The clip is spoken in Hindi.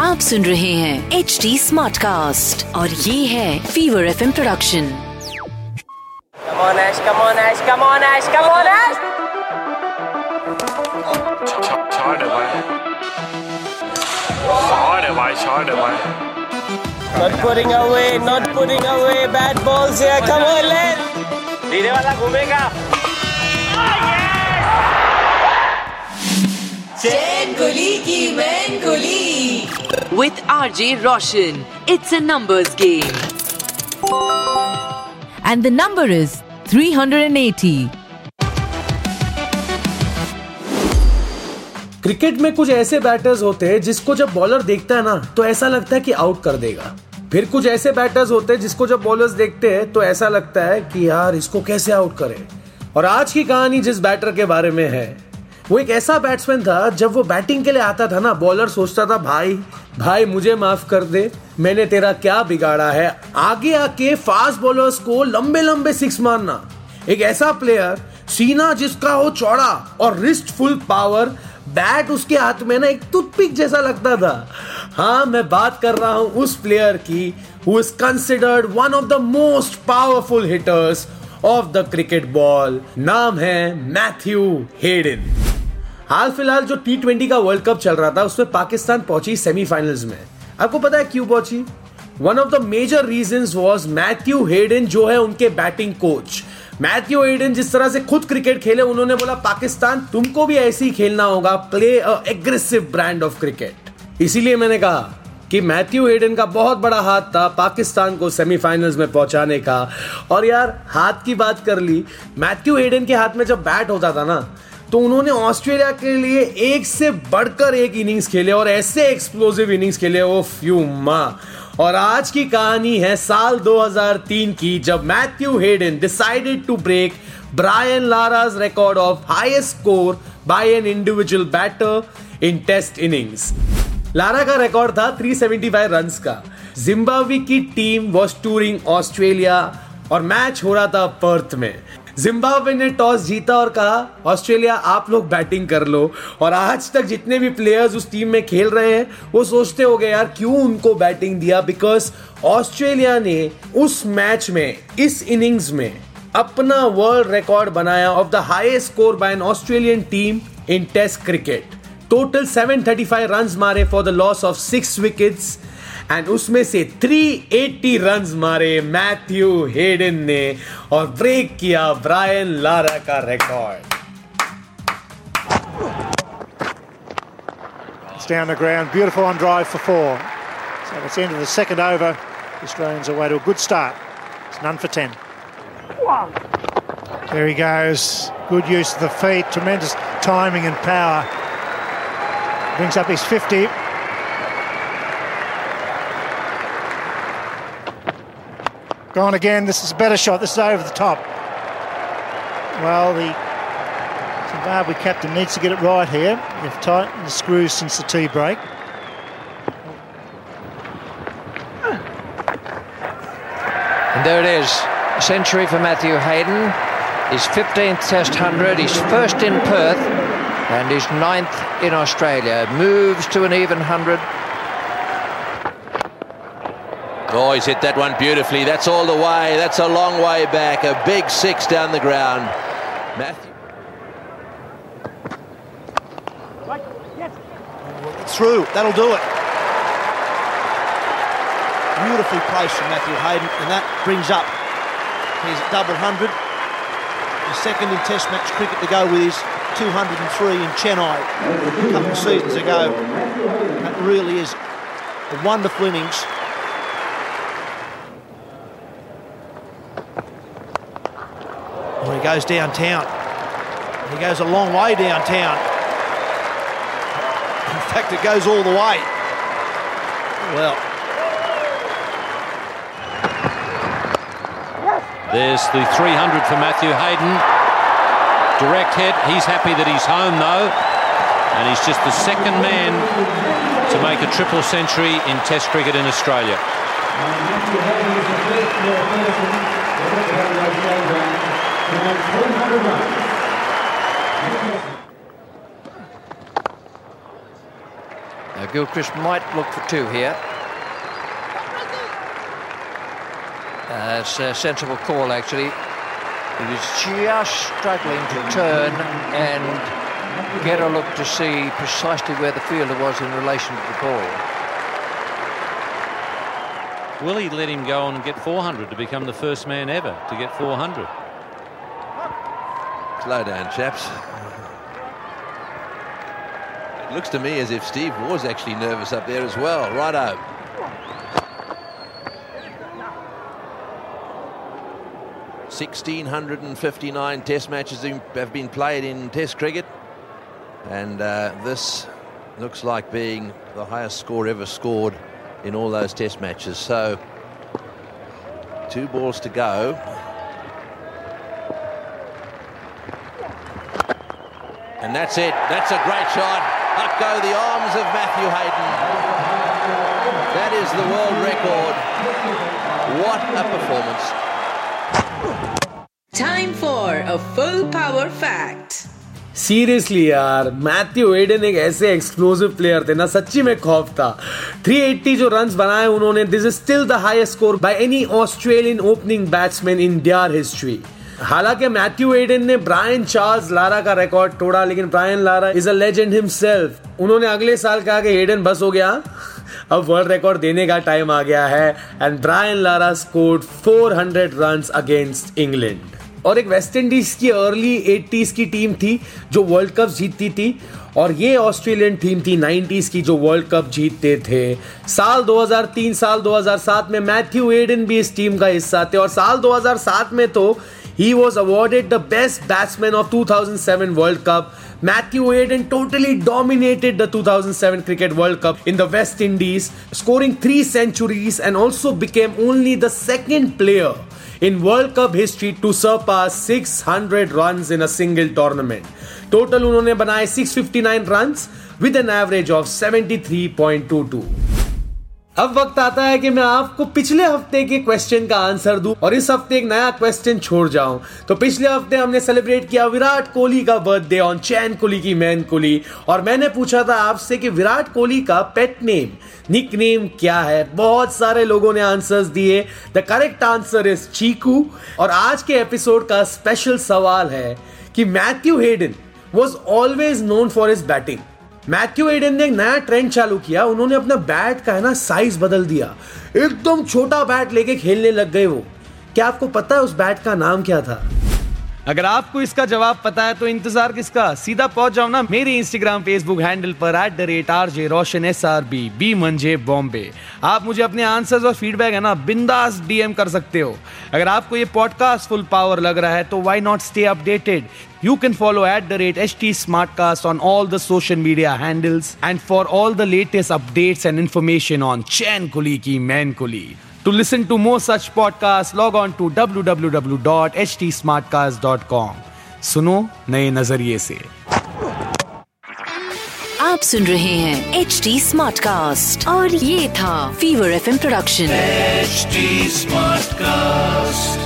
आप सुन रहे हैं एच डी स्मार्ट कास्ट और ये है fever F production come on Ash come on Ash come on Ash come on Ash छोड़ भाई छोड़ भाई Not putting away, not putting with R J Roshan it's a numbers game and the number is 380. Cricket में कुछ ऐसे बैटर्स होते हैं जिसको जब बॉलर देखता है ना तो ऐसा लगता है कि आउट कर देगा। फिर कुछ ऐसे बैटर्स होते हैं जिसको जब बॉलर्स देखते हैं तो ऐसा लगता है कि यार इसको कैसे आउट करें? और आज की कहानी जिस बैटर के बारे में है वो एक ऐसा बैट्समैन था, जब वो बैटिंग के लिए आता था ना बॉलर सोचता था, भाई भाई, मुझे माफ़ कर दे, मैंने तेरा क्या बिगाड़ा है? आगे आके फास्ट बॉलर्स को लंबे लंबे सिक्स मारना। एक ऐसा प्लेयर सीना जिसका हो चौड़ा और रिस्ट फुल पावर बैट उसके हाथ में ना एक टूथपिक जैसा लगता था। हाँ मैं बात कर रहा हूँ उस प्लेयर की who is considered one of the most powerful hitters of the cricket ball नाम है मैथ्यू हेडन। हाल फ़िलहाल जो टी ट्वेंटी का वर्ल्ड कप चल रहा था, उसमें पाकिस्तान पहुँची सेमीफाइनल्स में। आपको पता है क्यों पहुँची? One of the major reason was Matthew Hayden जो है उनके बैटिंग कोच मैथ्यू हेडन जिस तरह से खुद क्रिकेट खेले, उन्होंने बोला, पाकिस्तान तुमको भी ऐसे ही खेलना होगा play a aggressive brand of cricket इसीलिए मैंने कहा कि मैथ्यू हेडन का बहुत बड़ा हाथ था पाकिस्तान को सेमीफाइनल्स में पहुँचाने का। और यार, हाथ की बात कर ली मैथ्यू हेडन के हाथ में जब बैट होता था ना तो उन्होंने ऑस्ट्रेलिया के लिए एक से बढ़कर एक इनिंग्स खेले और ऐसे एक्सप्लोजिव इनिंग्स खेले वो फ्यू माँ। और आज की कहानी है साल 2003 की, जब Matthew Hayden decided to break Brian Lara's record of highest score by an individual batter in test innings Lara का रिकॉर्ड था 375 रन्स का। जिम्बाब्वे की टीम वॉज़ टूरिंग ऑस्ट्रेलिया और मैच हो रहा था पर्थ में। जिम्बाब्वे ने टॉस जीता और कहा, ऑस्ट्रेलिया, आप लोग बैटिंग कर लो। और आज तक जितने भी प्लेयर्स उस टीम में खेल रहे हैं, वो सोचते हो गए यार, क्यों उनको बैटिंग दिया? बिकॉज़ ऑस्ट्रेलिया ने उस मैच में, इस इनिंग्स में अपना वर्ल्ड रिकॉर्ड बनाया of the highest score by an Australian team in test cricket total 735 runs मारे for the loss of six wickets and उसमें से 380 रन्स मारे मैथ्यू हेडन ने और ब्रेक किया ब्रायन लारा का record It's down the ground. Beautiful on drive for four. So it's the end of the second over. The Australians away to a good start. It's none for ten. There he goes. Good use of the feet. Tremendous timing and power. Brings up his 50. Gone again. This is a better shot. This is over the top. Well, the Zimbabwe captain needs to get it right here. They've tightened the screws since the tea break. And there it is. A century for Matthew Hayden. His 15th Test 100, his first in Perth, and his ninth in Australia. Moves to an even 100. Oh, he's hit that one beautifully. That's all the way. That's a long way back. A big six down the ground. Matthew. Yes. Through. That'll do it. Beautifully placed from Matthew Hayden, and that brings up his double hundred. The second in Test match cricket to go with his 203 in Chennai a couple of seasons ago. That really is a wonderful innings. Well, he goes downtown. He goes a long way downtown. In fact, it goes all the way. Well, There's the 300 for Matthew Hayden. Direct hit. He's happy that he's home though. And he's just the second man to make a triple century in Test cricket in Australia. Gilchrist might look for two here. Uh, it's a sensible call, actually. He was just struggling to turn and get a look to see precisely where the fielder was in relation to the ball. Will he let him go and get 400 to become the first man ever to get 400? Slow down, chaps. It looks to me as if Steve was actually nervous up there as well. Righto. Sixteen hundred and fifty-nine Test matches have been played in Test cricket, and uh, this looks like being the highest score ever scored in all those Test matches. So, two balls to go. And that's it. That's a great shot. Up go the arms of Matthew Hayden. That is the world record. What a performance. Time for a full power fact. Seriously यार मैथ्यू एडन एक ऐसे एक्सप्लोसिव प्लेयर थे ना सच्ची में खौफ था 380 जो रन्स बनाए उन्होंने this is still the highest score by any Australian opening batsman in their history हालाँकि मैथ्यू एडन ने ब्रायन चार्ल्स लारा का रिकॉर्ड तोड़ा, लेकिन ब्रायन लारा इज़ अ लेजेंड हिमसेल्फ उन्होंने अगले साल कहा कि एडन बस हो गया। अब वर्ल्ड रिकॉर्ड देने का टाइम आ गया है and Brian Lara scored 400 runs against England और एक वेस्ट इंडीज की अर्ली 80s की टीम थी, जो वर्ल्ड कप जीतती थी, और ये ऑस्ट्रेलियन टीम थी 90s की, जो वर्ल्ड कप जीतते थे। साल 2003 साल 2007 में मैथ्यू एडन भी इस टीम का हिस्सा थे, और साल 2007 में तो He was awarded the best batsman of 2007 World Cup. Matthew Hayden totally dominated the 2007 Cricket World Cup in the West Indies, scoring three centuries and also became only the second player in World Cup history to surpass 600 runs in a single tournament. Total उन्होंने बनाए 659 runs with an average of 73.22. अब वक्त आता है कि मैं आपको पिछले हफ़्ते के क्वेश्चन का आंसर दूँ और इस हफ़्ते एक नया क्वेश्चन छोड़ जाऊँ। तो पिछले हफ़्ते हमने सेलिब्रेट किया विराट कोहली का बर्थडे ऑन चैन कोहली की मैन कोहली और मैंने पूछा था आपसे कि विराट कोहली का पेट नेम निक नेम क्या है? बहुत सारे लोगों ने आंसर्स दिए। The correct answer is chikoo. और आज के एपिसोड का स्पेशल सवाल है कि Matthew Hayden was always known for his batting Matthew Hayden ने एक नया ट्रेंड चालू किया। उन्होंने अपना बैट का है ना साइज़ बदल दिया। एकदम छोटा बैट लेके खेलने लग गए वो। क्या आपको पता है उस बैट का नाम क्या था? अगर आपको इसका जवाब पता है तो इंतज़ार किसका? सीधा पहुँच जाओ ना मेरे इंस्टाग्राम फेसबुक हैंडल पर at the rate R J Roshan S R B B मंजे बॉम्बे। आप मुझे अपने आंसर्स और फीडबैक है ना बिंदास डीएम कर सकते हो। अगर आपको ये पॉडकास्ट फुल पावर लग रहा है तो why not stay updated you You can follow at the rate HT Smartcast on all the social media handles and for all the latest updates and information on Chen Kuli ki Man Kuli. To listen to more such podcasts, log on to www.htsmartcast.com. सुनो नए नज़रिए से। आप सुन रहे हैं एच डी स्मार्ट कास्ट और ये था fever F production H smart cast